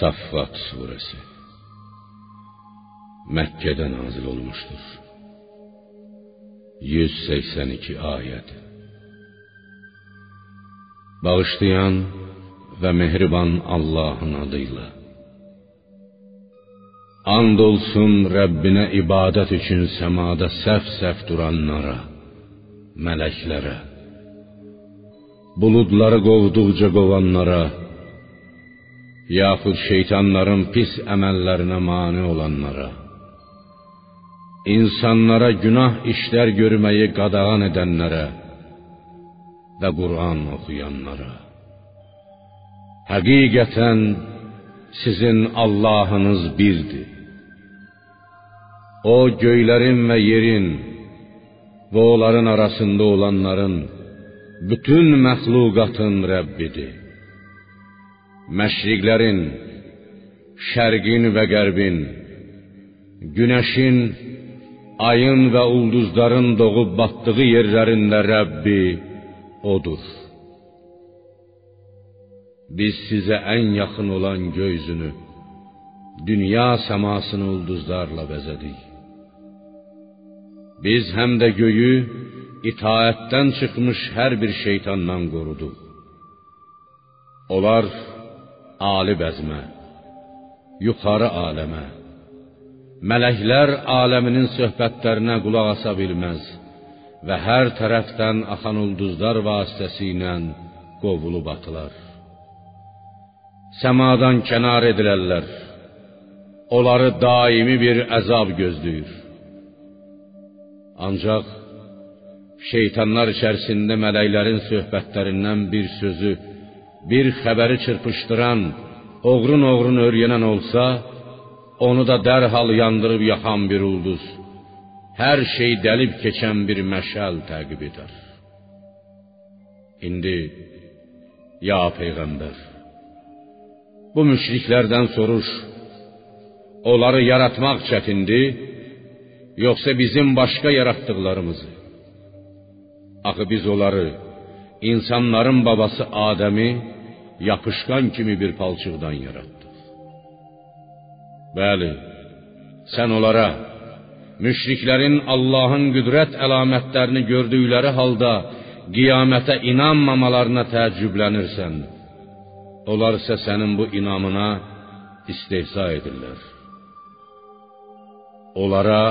Saffat suresi Mekke'de nazil olmuştur. 182 ayet. Bağışlayan ve mehriban Allah'ın adıyla. And olsun Rəbbinə ibadət üçün səmada səf-səf duranlara, mələklərə, buludları qovduqca qovanlara, yaxud şeytanların pis əməllərinə mane olanlara, insanlara günah işlər görməyi qadağan edənlərə və Qur'an oxuyanlara. Həqiqətən sizin Allahınız birdir. O göylərin və yerin və onların arasında olanların bütün məxluqatın Rəbbidir. Məşriqlərin, şərqin və qərbin, günəşin, ayın və ulduzların doğub batdığı yerlərində Rəbbi odur. Biz sizə ən yaxın olan göyüzünü, dünya səmasını ulduzlarla bəzədik. Biz həm də göyü itaətdən çıxmış hər bir şeytandan qoruduq. Onlar ali bəzmə, yuxarı aləmə, mələklər aləminin söhbətlərinə qulaq asa bilməz və hər tərəfdən axan ulduzlar vasitəsilə qovulub atılar. Səmadan kənar edilərlər. Onları daimi bir əzab gözləyir. Ancaq şeytanlar içərisində mələklərin söhbətlərindən bir sözü, bir xəbəri çırpışdıran, oğrun-oğrun öyrənən olsa, onu da dərhal yandırıb yaxan bir ulduz, hər şey dəlib keçən bir məşəl təqib edər. İndi ya peyğəmbər, bu müşriklərdən soruş, onları yaratmaq çətindir, yoxsa bizim başqa yaratdıqlarımızı? Axı biz onları insanların babası Adəmi yapışqan kimi bir palçıqdan yaratdıq. Bəli, sən onlara müşriklərin Allahın qüdrət əlamətlərini gördükləri halda qiyamətə inanmamalarına təəccüblənirsən. Onlar isə sənin bu inamına istehza edirlər. Onlara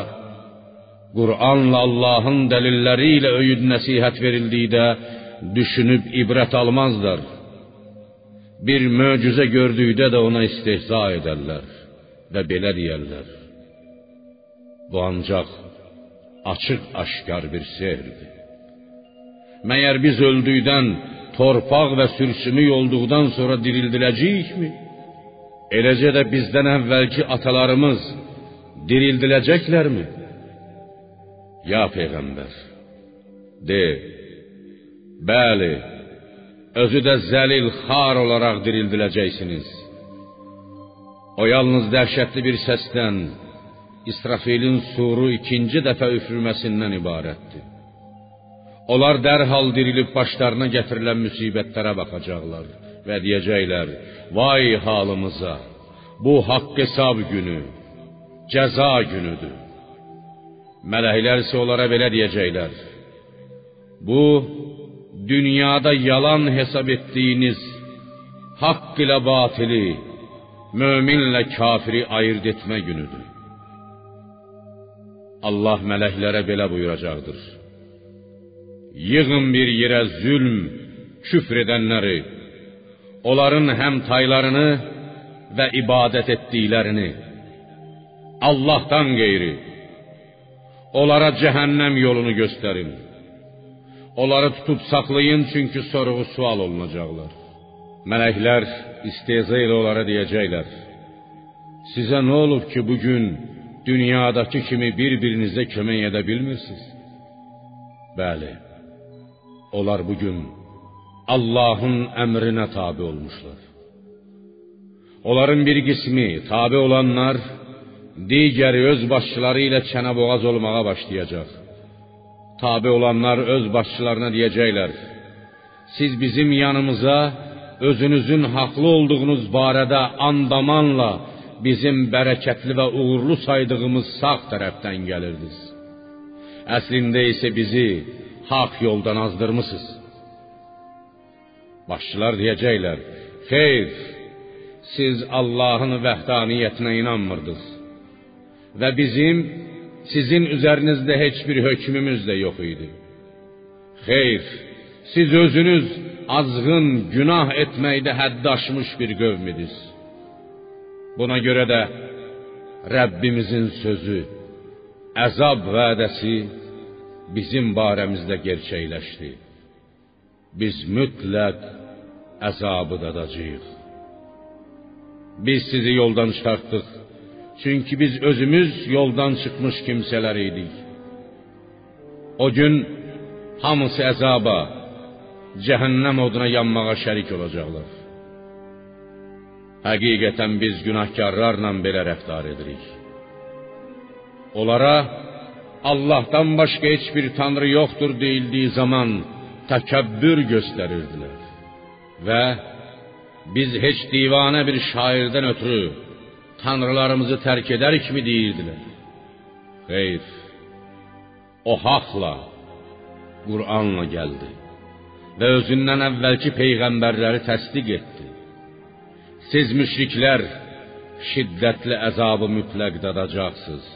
Qur'anla Allahın dəlilləri ilə öyüd nəsihət verildikdə düşünüb ibrət almazlar. Bir möcüzə gördükdə də ona istehza edərlər və belə deyərlər: Bu ancaq açıq-aşkar bir sehrdir. Məyər biz öldükdən, torpaq və sürüşümük olduqdan sonra dirildiləcəyikmi? Eləcə də bizdən əvvəlki atalarımız dirildiləcəklərmi? Ya peyğəmbər, de, bəli, özü də zəlil xar olaraq dirildiləcəksiniz. O yalnız dəhşətli bir səsdən, İsrafilin suru ikinci dəfə üfürməsindən ibarətdir. Onlar dərhal dirilib başlarına gətirilən müsibətlərə baxacaqlar və deyəcəklər: "Vay halımıza! Bu haqq hesab günü, cəza günüdür." Mələklər isə onlara belə deyəcəklər: Bu dünyada yalan hesab etdiyiniz haqq ilə batili, möminlə kafiri ayırd etmə günüdür. Allah mələklərə belə buyuracaqdır: Yığın bir yerə zülm, küfr edənləri, onların həm taylarını və ibadət etdiklərini Allahdan qeyri Onlara cəhənnəm yolunu göstərin. Onları tutub saxlayın, çünki sorğu sual olunacaqlar. Mələklər istehza ilə onlara deyəcəklər: Sizə nə olub ki, bu gün dünyadakı kimi bir-birinizə kömək edə bilmirsiniz? Bəli. Onlar bu Allahın əmrinə tabe olmuşlar. Onların bir qismi tabe olanlar digəri öz başçıları ilə çənə-boğaz olmağa başlayacaq. Tabe olanlar öz başçılarına deyəcəklər: Siz bizim yanımıza özünüzün haqlı olduğunuz barədə andamanla bizim bərəkətli və uğurlu saydığımız sağ tərəfdən gəlirdiniz. Əslində isə bizi haqq yoldan azdırmısınız. Başçılar deyəcəklər: "Xeyr, siz Allahın vəhdaniyyətinə inanmırdınız və bizim sizin üzərinizdə heç bir hökmümüz də yox idi. Xeyr, siz özünüz azğın, günah etməkdə hədd bir qövm idiniz. Buna görə də Rəbbimizin sözü, əzab vədəsi bizim barəmizdə gerçəkləşdi. Biz mütləq əzabı dadacağıq. Biz sizi yoldan çıxartdıq. Çünki biz özümüz yoldan çıxmış kimsələr idik. O gün hamısı əzaba, cəhənnəm oduna yanmağa şərik olacaqlar. Həqiqətən biz günahkarlarla belə rəftar edirik. Onlara Allahdan başqa heç bir tanrı yoxdur deyildiyi zaman təkəbbür göstərirdilər və biz heç divanə bir şairdən ötürü tanrılarımızı tərk edərikmi deyirdilər. Xeyr. O haqla Qur'anla gəldi və özündən əvvəlki peyğəmbərləri təsdiq etdi. Siz müşriklər şiddətli əzabı mütləq dadacaqsınız.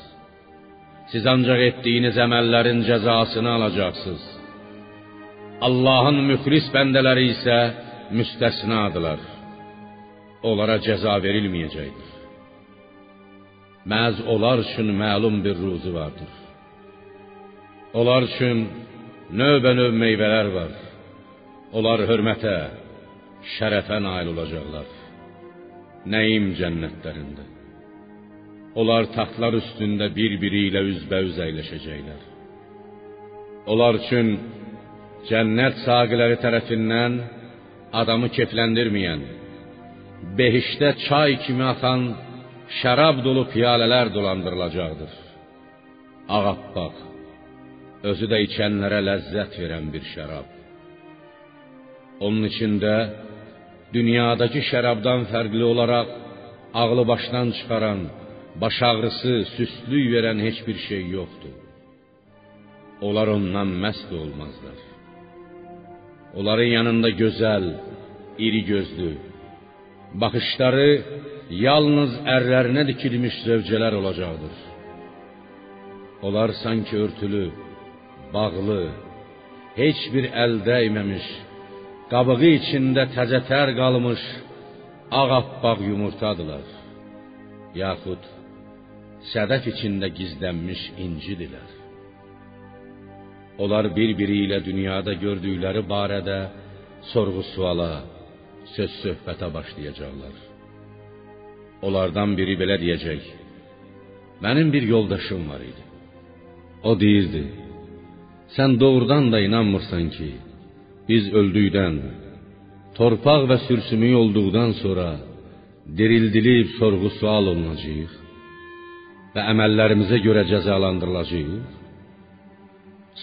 Siz ancaq etdiyiniz əməllərin cəzasını alacaqsınız. Allahın müxlis bəndələri isə müstəsnadılar. Onlara cəza verilməyəcəkdir. Məhz onlar üçün məlum bir ruzu vardır. Onlar üçün növbə-növ meyvələr var. Onlar hörmətə, şərəfə nail olacaqlar. Nəyim cənnətlərində. Onlar taxtlar üstündə bir-biri ilə üzbəüz əyləşəcəklər. Onlar üçün cənnət saqiləri tərəfindən adamı kefləndirməyən, behişdə çay kimi axan şərab dolu piyalələr dolandırılacaqdır. Ağappaq, özü də içənlərə ləzzət verən bir şərab. Onun içində dünyadakı şərabdan fərqli olaraq ağlı başdan çıxaran, baş ağrısı, süstlük verən heç bir şey yoxdur. Onlar ondan məst olmazlar. Onların yanında gözəl, iri gözlü, baxışları yalnız ərlərinə dikilmiş zövcələr olacaqdır. Onlar sanki örtülü, bağlı, heç bir əl dəyməmiş, qabığı içində təzətər qalmış ağappaq yumurtadılar. Yaxud sədəf içində gizlənmiş incidirlər. Onlar bir-biri ilə dünyada gördükləri barədə sorğu-suala, söz-söhbətə başlayacaqlar. Onlardan biri belə deyəcək: Mənim bir yoldaşım var idi. O deyirdi: Sən doğrudan da inanmırsan ki, biz öldükdən, torpaq və sürsümük olduqdan sonra dirildilib sorğu-sual olunacağıq və əməllərimizə görə cəzalandırılacağıq.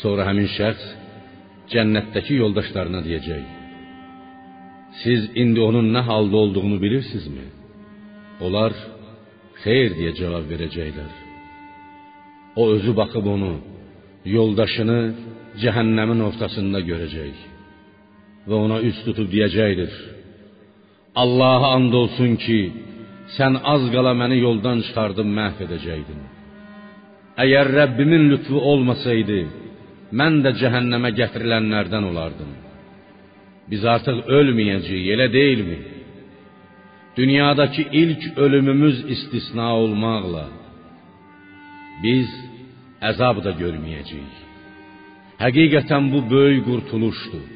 Sonra həmin şəxs cənnətdəki yoldaşlarına deyəcək: Siz indi onun nə halda olduğunu bilirsinizmi? Onlar xeyr deyə cavab verəcəklər. O özü baxıb onu, yoldaşını cəhənnəmin ortasında görəcək və ona üst tutub deyəcəkdir: Allaha and olsun ki, sən az qala məni yoldan çıxardıb məhv edəcəkdin. Əgər Rəbbimin lütfu olmasaydı, mən də cəhənnəmə gətirilənlərdən olardım. Biz artıq ölməyəcəyik, elə deyilmi? Dünyadakı ilk ölümümüz istisna olmaqla biz əzab da görməyəcəyik. Həqiqətən bu böyük qurtuluşdur,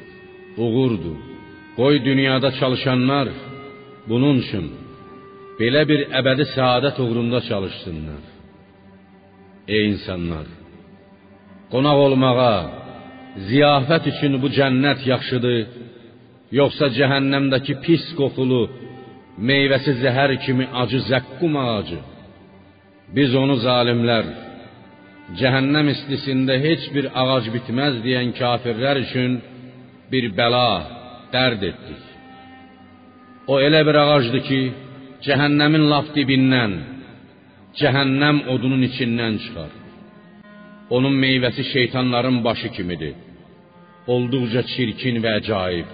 uğurdur. Qoy dünyada çalışanlar bunun üçün belə bir əbədi səadət uğrunda çalışsınlar. Ey insanlar, qonaq olmağa, ziyafət üçün bu cənnət yaxşıdır, yoxsa cəhənnəmdəki pis qoxulu, meyvəsi zəhər kimi acı zəqqum ağacı? Biz onu zalimlər, cəhənnəm istisində heç bir ağac bitməz deyən kafirlər üçün bir bəla, dərd etdik. O elə bir ağacdır ki, cəhənnəmin lap dibindən, cəhənnəm odunun içindən çıxar. Onun meyvəsi şeytanların başı kimidir. Olduqca çirkin və əcaib.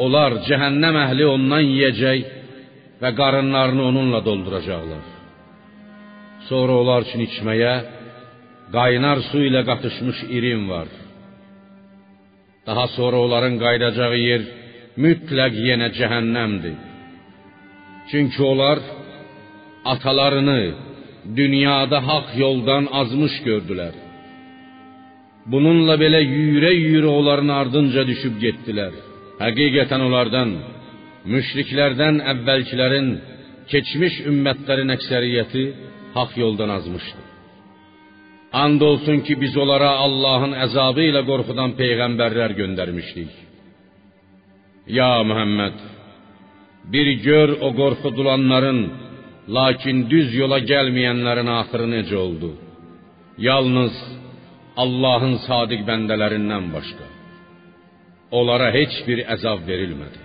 Onlar cəhənnəm əhli ondan yeyəcək və qarınlarını onunla dolduracaqlar. Sonra onlar üçün içməyə qaynar su ilə qatışmış irin var. Daha sonra onların qayıdacağı yer mütləq yenə cəhənnəmdir. Çünki onlar atalarını dünyada haqq yoldan azmış gördülər. Bununla belə yüyürə-yüyürə onların ardınca düşüb getdilər. Həqiqətən onlardan, müşriklərdən əvvəlkilərin, keçmiş ümmətlərin əksəriyyəti haqq yoldan azmışdı. And olsun ki biz onlara Allahın əzabı ilə qorxudan peyğəmbərlər göndərmişdik. Ya Muhammed, bir gör o qorxudulanların, lakin düz yola gəlməyənlərin axırı necə oldu? Yalnız Allahın sadiq bəndələrindən başqa. Onlara heç bir əzab verilmədi.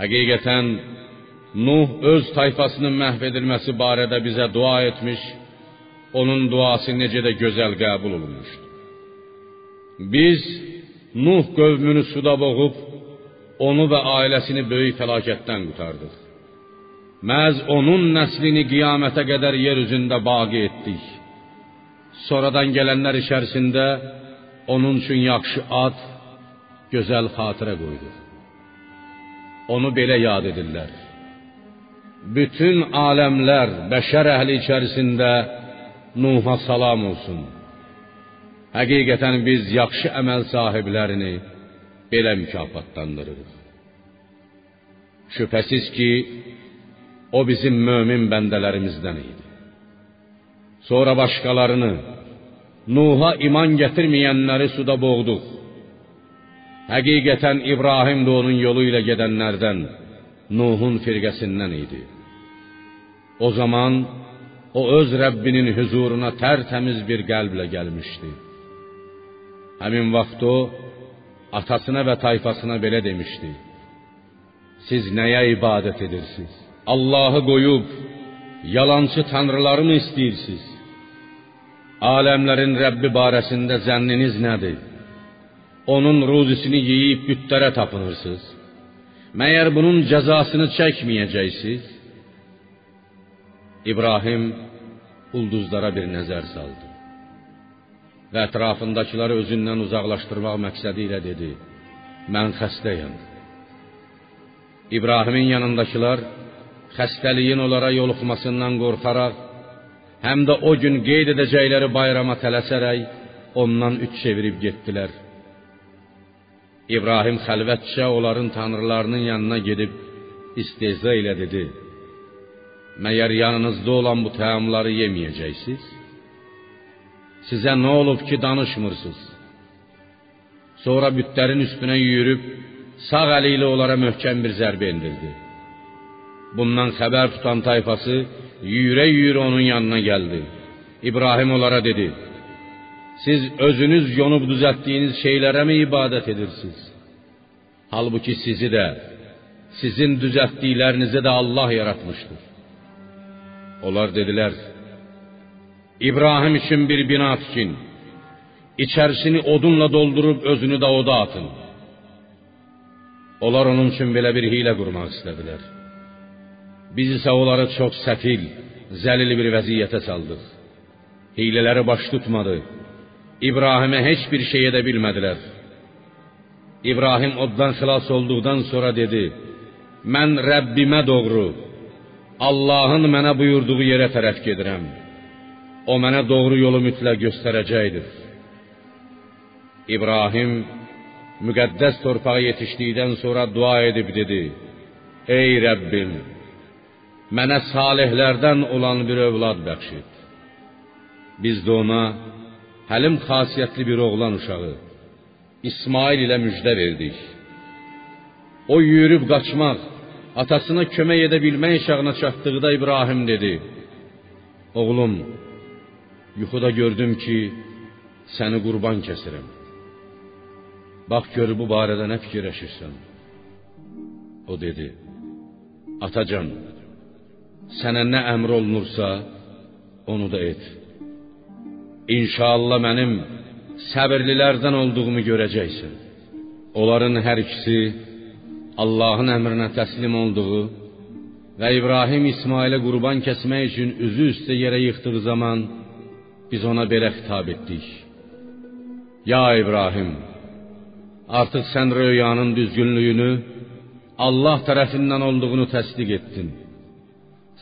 Həqiqətən Nuh öz tayfasının məhv edilməsi barədə bizə dua etmiş, onun duası necə də gözəl qəbul olunmuşdu. Biz Nuh qövmünü suda boğub onu və ailəsini böyük fəlakətdən qurtardıq. Məz onun nəslini qiyamətə qədər yer üzündə baqi etdik. Sonradan gələnlər içərisində onun üçün yaxşı ad, gözəl xatirə qoyduq. Onu belə yad edirlər. Bütün aləmlər bəşər əhli içərisində Nuh'a salam olsun. Həqiqətən biz yaxşı əməl sahiblərini belə mükafatlandırırıq. Şübhəsiz ki, o bizim mömin bəndələrimizdən idi. Sonra başqalarını, Nuh'a iman gətirməyənləri suda boğduq. Həqiqətən İbrahim də onun yolu ilə gedənlərdən, Nuhun firqəsindən idi. O zaman o öz Rəbbinin huzuruna tərtəmiz bir qəlblə gəlmişdi. Həmin vaxt o atasına və tayfasına belə demişdi: Siz nəyə ibadət edirsiniz? Allahı qoyub yalançı tanrıları mı istəyirsiniz? Aləmlərin Rəbbi barəsində zənniniz nədir? Onun ruzisini yeyib bütlərə tapınırsınız. Məyər bunun cəzasını çəkməyəcəksiniz? İbrahim ulduzlara bir nəzər saldı və ətrafındakiləri özündən uzaqlaşdırmaq məqsədi ilə dedi: "Mən xəstəyəm." İbrahimin yanındakılar xəstəliyin onlara yoluxmasından qorxaraq, həm də o gün qeyd edəcəkləri bayrama tələsərək ondan üç çevirib getdilər. İbrahim xəlvətcə onların tanrılarının yanına gedib istehza ilə dedi: Məyər yanınızda olan bu təamları yeməyəcəksiniz? Sizə nə olub ki, danışmırsınız? Sonra bütlərin üstünə yüyürüb sağ əli ilə onlara möhkəm bir zərbə endirdi. Bundan xəbər tutan tayfası yüyürə-yüyürə onun yanına gəldi. İbrahim onlara dedi: Siz özünüz yonub düzəltdiyiniz şeylərə mi ibadət edirsiniz? Halbuki sizi də, sizin düzəltdiklərinizi də Allah yaratmışdır. Onlar dedilər: İbrahim üçün bir bina tikin. İçərisini odunla doldurub özünü də oda atın. Onlar onun üçün belə bir hiylə qurmaq istədilər. Biz isə onları çox səfil, zəlil bir vəziyyətə saldıq. Hiylələri baş tutmadı. İbrahimə heç bir şey edə bilmədilər. İbrahim oddan xilas olduqdan sonra dedi: Mən Rəbbimə doğru, Allahın mənə buyurduğu yerə tərəf gedirəm. O mənə doğru yolu mütləq göstərəcəkdir. İbrahim müqəddəs torpağa yetişdikdən sonra dua edib dedi: Ey Rəbbim, mənə salihlərdən olan bir övlad bəxş et. Biz də ona həlim xasiyyətli bir oğlan uşağı İsmail ilə müjdə verdik. O yürüb qaçmaq, atasına kömək edə bilmək şağına çatdıqda İbrahim dedi: Oğlum, yuxuda gördüm ki, səni qurban kəsirəm. Bax gör bu barədə nə fikirləşirsən? O dedi: Atacan, sənə nə əmr olunursa, onu da et. İnşallah mənim səbirlilərdən olduğumu görəcəksən. Onların hər ikisi Allahın əmrinə təslim olduğu və İbrahim İsmailə qurban kəsmək üçün üzü üstə yerə yıxdığı zaman biz ona belə xitab etdik. Ya İbrahim, artıq sən rüyanın düzgünlüyünü Allah tərəfindən olduğunu təsdiq etdin.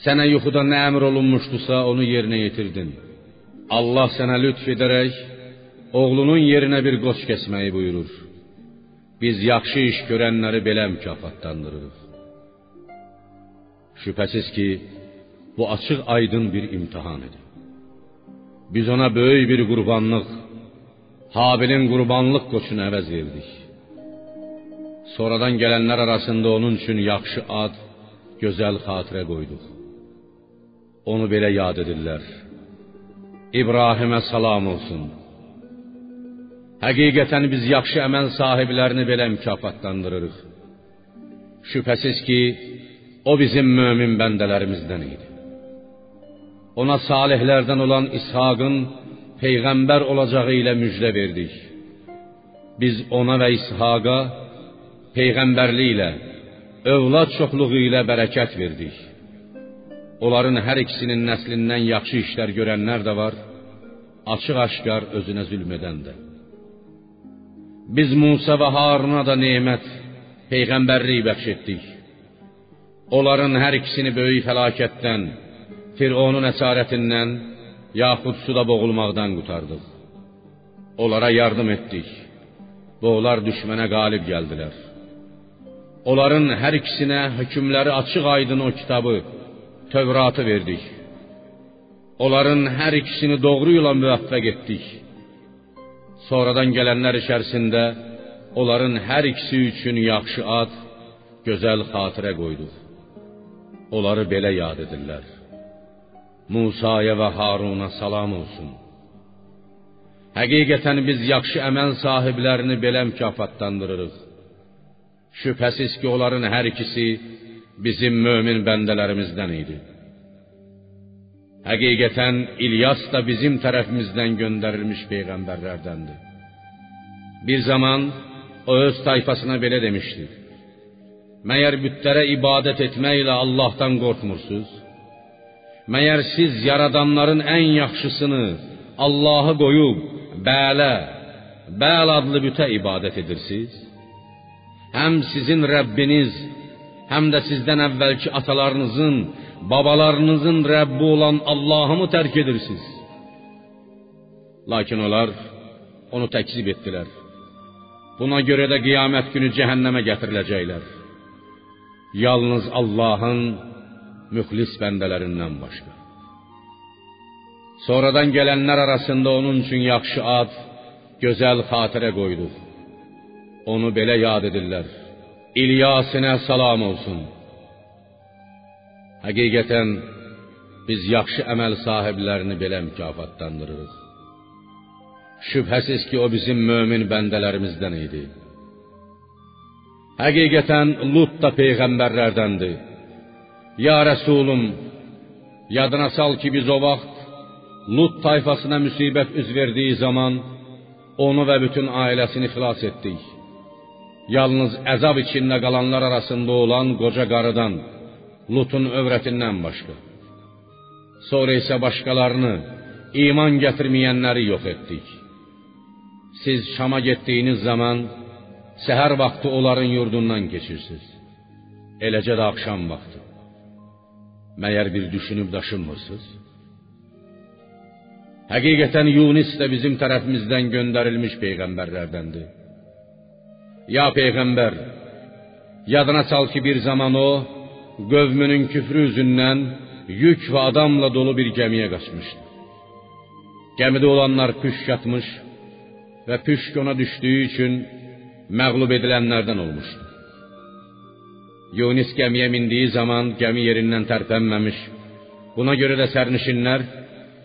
Sənə yuxuda nə əmr olunmuşdusa, onu yerinə yetirdin. Allah sənə lütf edərək oğlunun yerinə bir qoç kəsməyi buyurur. Biz yaxşı iş görənləri belə mükafatlandırırıq. Şübhəsiz ki, bu açıq aydın bir imtihan idi. Biz ona böyük bir qurbanlıq, Habilin qurbanlıq qoçunu əvəz verdik. Sonradan gələnlər arasında onun üçün yaxşı ad, gözəl xatirə qoyduq. Onu belə yad edirlər. İbrahimə salam olsun. Həqiqətən biz yaxşı əməl sahiblərini belə mükafatlandırırıq. Şübhəsiz ki, o bizim mömin bəndələrimizdən idi. Ona salihlərdən olan İshaqın peyğəmbər olacağı ilə müjdə verdik. Biz ona və İshaqa peyğəmbərliklə, övlad çoxluğu ilə bərəkət verdik. Onların hər ikisinin nəslindən yaxşı işlər görənlər də var, açıq-aşkar özünə zülm edən də. Biz Musa və Haruna da nemət, peyğəmbərlik bəxş etdik. Onların hər ikisini böyük fəlakətdən, Fironun əsarətindən, yaxud suda boğulmaqdan qutardıq. Onlara yardım etdik. Və onlar düşmənə qalib gəldilər. Onların hər ikisinə hökmləri açıq-aydın o kitabı, Tövratı verdik. Onların hər ikisini doğru yola müvəffəq etdik. Sonradan gələnlər içərisində onların hər ikisi üçün yaxşı ad, gözəl xatirə qoyduq. Onları belə yad edirlər. Musaya və Haruna salam olsun. Həqiqətən biz yaxşı əməl sahiblərini belə mükafatlandırırıq. Şübhəsiz ki, onların hər ikisi bizim mömin bəndələrimizdən idi. Həqiqətən İlyas da bizim tərəfimizdən göndərilmiş peyğəmbərlərdəndir. Bir zaman o öz tayfasına belə demişdi: Məyər bütlərə ibadət etməklə Allahdan qorxmursuz? Məyər siz yaradanların ən yaxşısını Allahı qoyub Bələ, Bəl adlı bütə ibadət edirsiniz? Həm sizin Rəbbiniz, həm də sizdən əvvəlki atalarınızın, babalarınızın Rəbbi olan Allahı mı tərk edirsiniz? Lakin onlar onu təkzib etdilər. Buna görə də qiyamət günü cəhənnəmə gətiriləcəklər. Yalnız Allahın müxlis bəndələrindən başqa. Sonradan gələnlər arasında onun üçün yaxşı ad, gözəl xatirə qoyduq. Onu belə yad edirlər. İlyasinə salam olsun. Həqiqətən biz yaxşı əməl sahiblərini belə mükafatlandırırıq. Şübhəsiz ki, o bizim mömin bəndələrimizdən idi. Həqiqətən Lut da peyğəmbərlərdəndir. Ya Rəsulum, yadına sal ki, biz o vaxt Lut tayfasına müsibət üz verdiyi zaman onu və bütün ailəsini xilas etdik. Yalnız əzab içində qalanlar arasında olan qoca qarıdan, Lutun övrətindən başqa. Sonra isə başqalarını, iman gətirməyənləri yox etdik. Siz Şama getdiyiniz zaman səhər vaxtı onların yurdundan keçirsiniz. Eləcə də axşam vaxtı. Məyər bir düşünüb daşınmırsınız? Həqiqətən Yunus da bizim tərəfimizdən göndərilmiş peyğəmbərlərdəndir. Ya peyğəmbər, yadına sal ki bir zaman o qövmünün küfrü üzündən yük və adamla dolu bir gəmiyə qaçmışdı. Gəmidə olanlar püşk yatmış və püşk ona düşdüyü üçün məğlub edilənlərdən olmuşdu. Yunus gəmiyə mindiyi zaman gəmi yerindən tərpənməmiş. Buna görə də sərnişinlər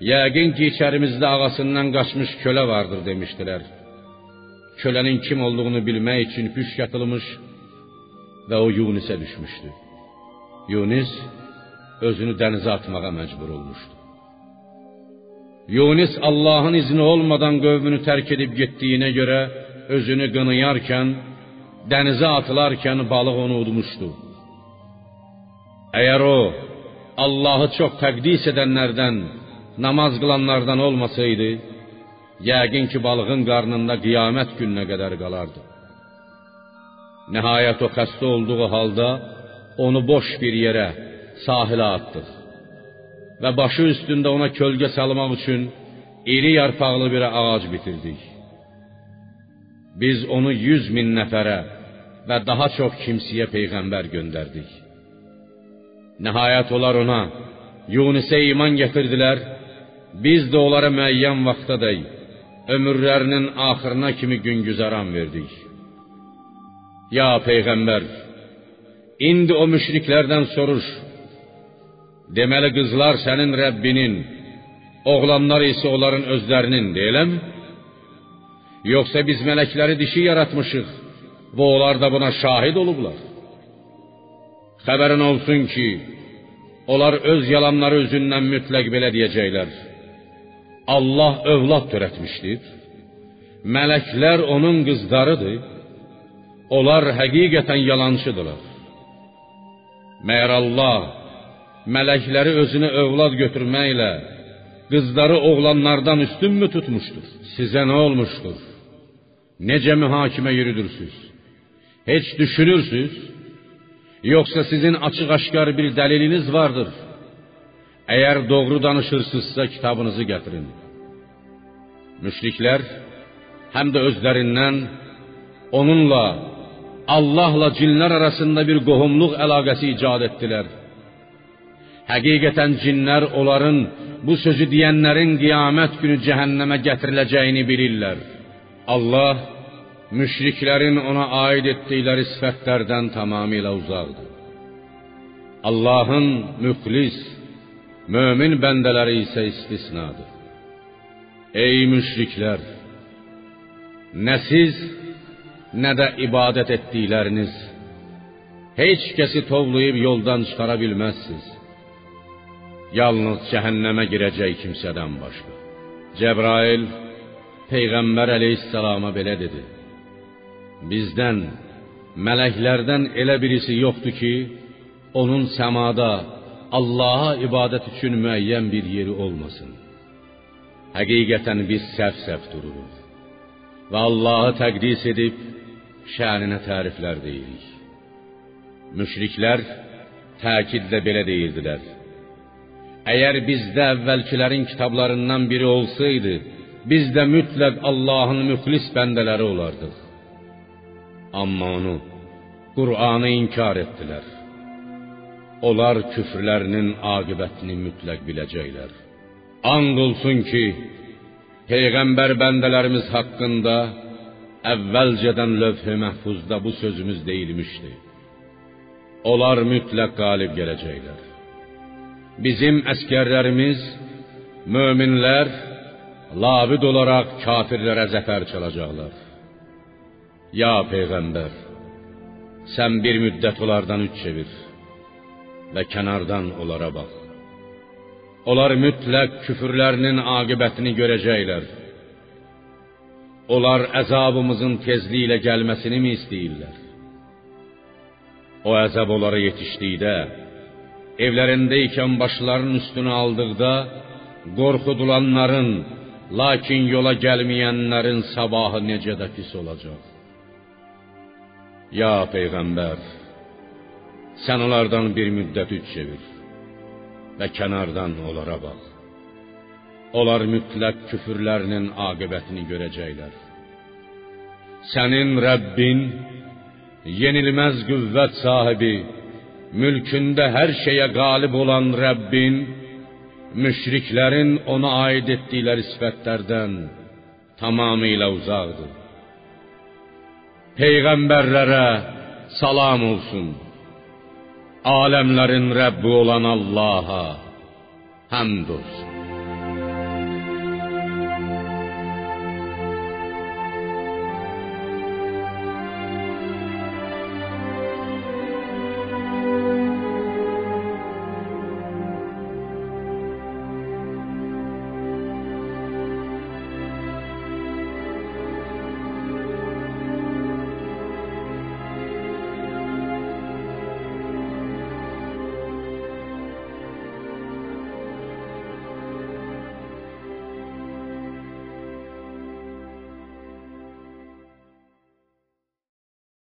Yəqin ki, içərimizdə ağasından qaçmış kölə vardır demişdilər. Kölənin kim olduğunu bilmək üçün püşk yatılmış və o Yunisə düşmüşdü. Yunis özünü dənizə atmağa məcbur olmuşdu. Yunis Allahın izni olmadan qövmünü tərk edib getdiyinə görə özünü qınayarkən, dənizə atılarkən balıq onu udmuşdu. Əgər o Allahı çox təqdis edənlərdən, namaz qılanlardan olmasaydı, yəqin ki balığın qarnında qiyamət gününə qədər qalardı. Nəhayət o xəstə olduğu halda onu boş bir yerə, sahilə atdıq və başı üstündə ona kölgə salmaq üçün iri yarpaqlı bir ağac bitirdik. Biz onu yüz min nəfərə və daha çox kimsəyə peyğəmbər göndərdik. Nəhayət onlar ona Yunisə iman gətirdilər. Biz də onlara müəyyən vaxtadək ömürlərinin axırına kimi gün güzəran verdik. Ya peyğəmbər, indi o müşriklərdən soruş. Deməli qızlar sənin Rəbbinin, oğlanlar isə onların özlərinin, deyiləmi? Yoxsa biz mələkləri dişi yaratmışıq və onlar da buna şahid olublar. Xəbərin olsun ki, onlar öz yalanları üzündən mütləq belə deyəcəklər. Allah övlad törətmişdir. Mələklər onun qızlarıdır. Onlar həqiqətən yalançıdırlar. Məyər Allah mələkləri özünə övlad götürməklə qızları oğlanlardan üstünmü tutmuşdur? Sizə nə olmuşdur? Necə mühakimə yürüdürsüz? Heç düşünürsüz? Yoxsa sizin açıq-aşkar bir dəliliniz vardır? Əgər doğru danışırsınızsa kitabınızı gətirin. Müşriklər həm də özlərindən onunla Allahla cinlər arasında bir qohumluq əlaqəsi icad etdilər. Həqiqətən cinlər onların bu sözü deyənlərin qiyamət günü cəhənnəmə gətiriləcəyini bilirlər. Allah müşriklərin ona aid etdikləri sifətlərdən tamamilə uzaqdır. Allahın müxlis, mömin bəndələri isə istisnadır. Ey müşriklər! Nə siz, nə də ibadət etdikləriniz heç kəsi tovlayıb yoldan çıxara bilməzsiniz. Yalnız cəhənnəmə girəcək kimsədən başqa. Cəbrail Peyğəmbər əleyhissalama belə dedi: Bizdən, mələklərdən elə birisi yoxdur ki, onun səmada Allaha ibadət üçün müəyyən bir yeri olmasın. Həqiqətən biz səf-səf dururuq və Allahı təqdis edib şəninə təriflər deyirik. Müşriklər təkidlə belə deyirdilər: Əgər bizdə əvvəlkilərin kitablarından biri olsaydı, biz də mütləq Allahın müxlis bəndələri olardıq. Amma onu, Qur'anı inkar etdilər. Onlar küfrlərinin aqibətini mütləq biləcəklər. And ki, Peyğəmbər bəndələrimiz haqqında əvvəlcədən lövh-i məhfuzda bu sözümüz deyilmişdi. Onlar mütləq qalib gələcəklər. Bizim əskərlərimiz, möminlər labid olaraq kafirlərə zəfər çalacaqlar. Ya peyğəmbər, sən bir müddət onlardan üç çevir və kənardan onlara bax. Onlar mütləq küfürlərinin aqibətini görəcəklər. Onlar əzabımızın tezliklə gəlməsini mi istəyirlər? O əzab onlara yetişdikdə, evlərində ikən başlarının üstünə aldıqda, qorxudulanların, lakin yola gəlməyənlərin sabahı necə də pis olacaq. Ya peyğəmbər, sən onlardan bir müddət üç çevir və kənardan onlara bax. Onlar mütləq küfürlərinin aqibətini görəcəklər. Sənin Rəbbin yenilməz qüvvət sahibi, mülkündə hər şeyə qalib olan Rəbbin müşriklərin ona aid etdikləri sifətlərdən tamamilə uzaqdır. Peyğəmbərlərə salam olsun. Aləmlərin Rəbbi olan Allaha həmd.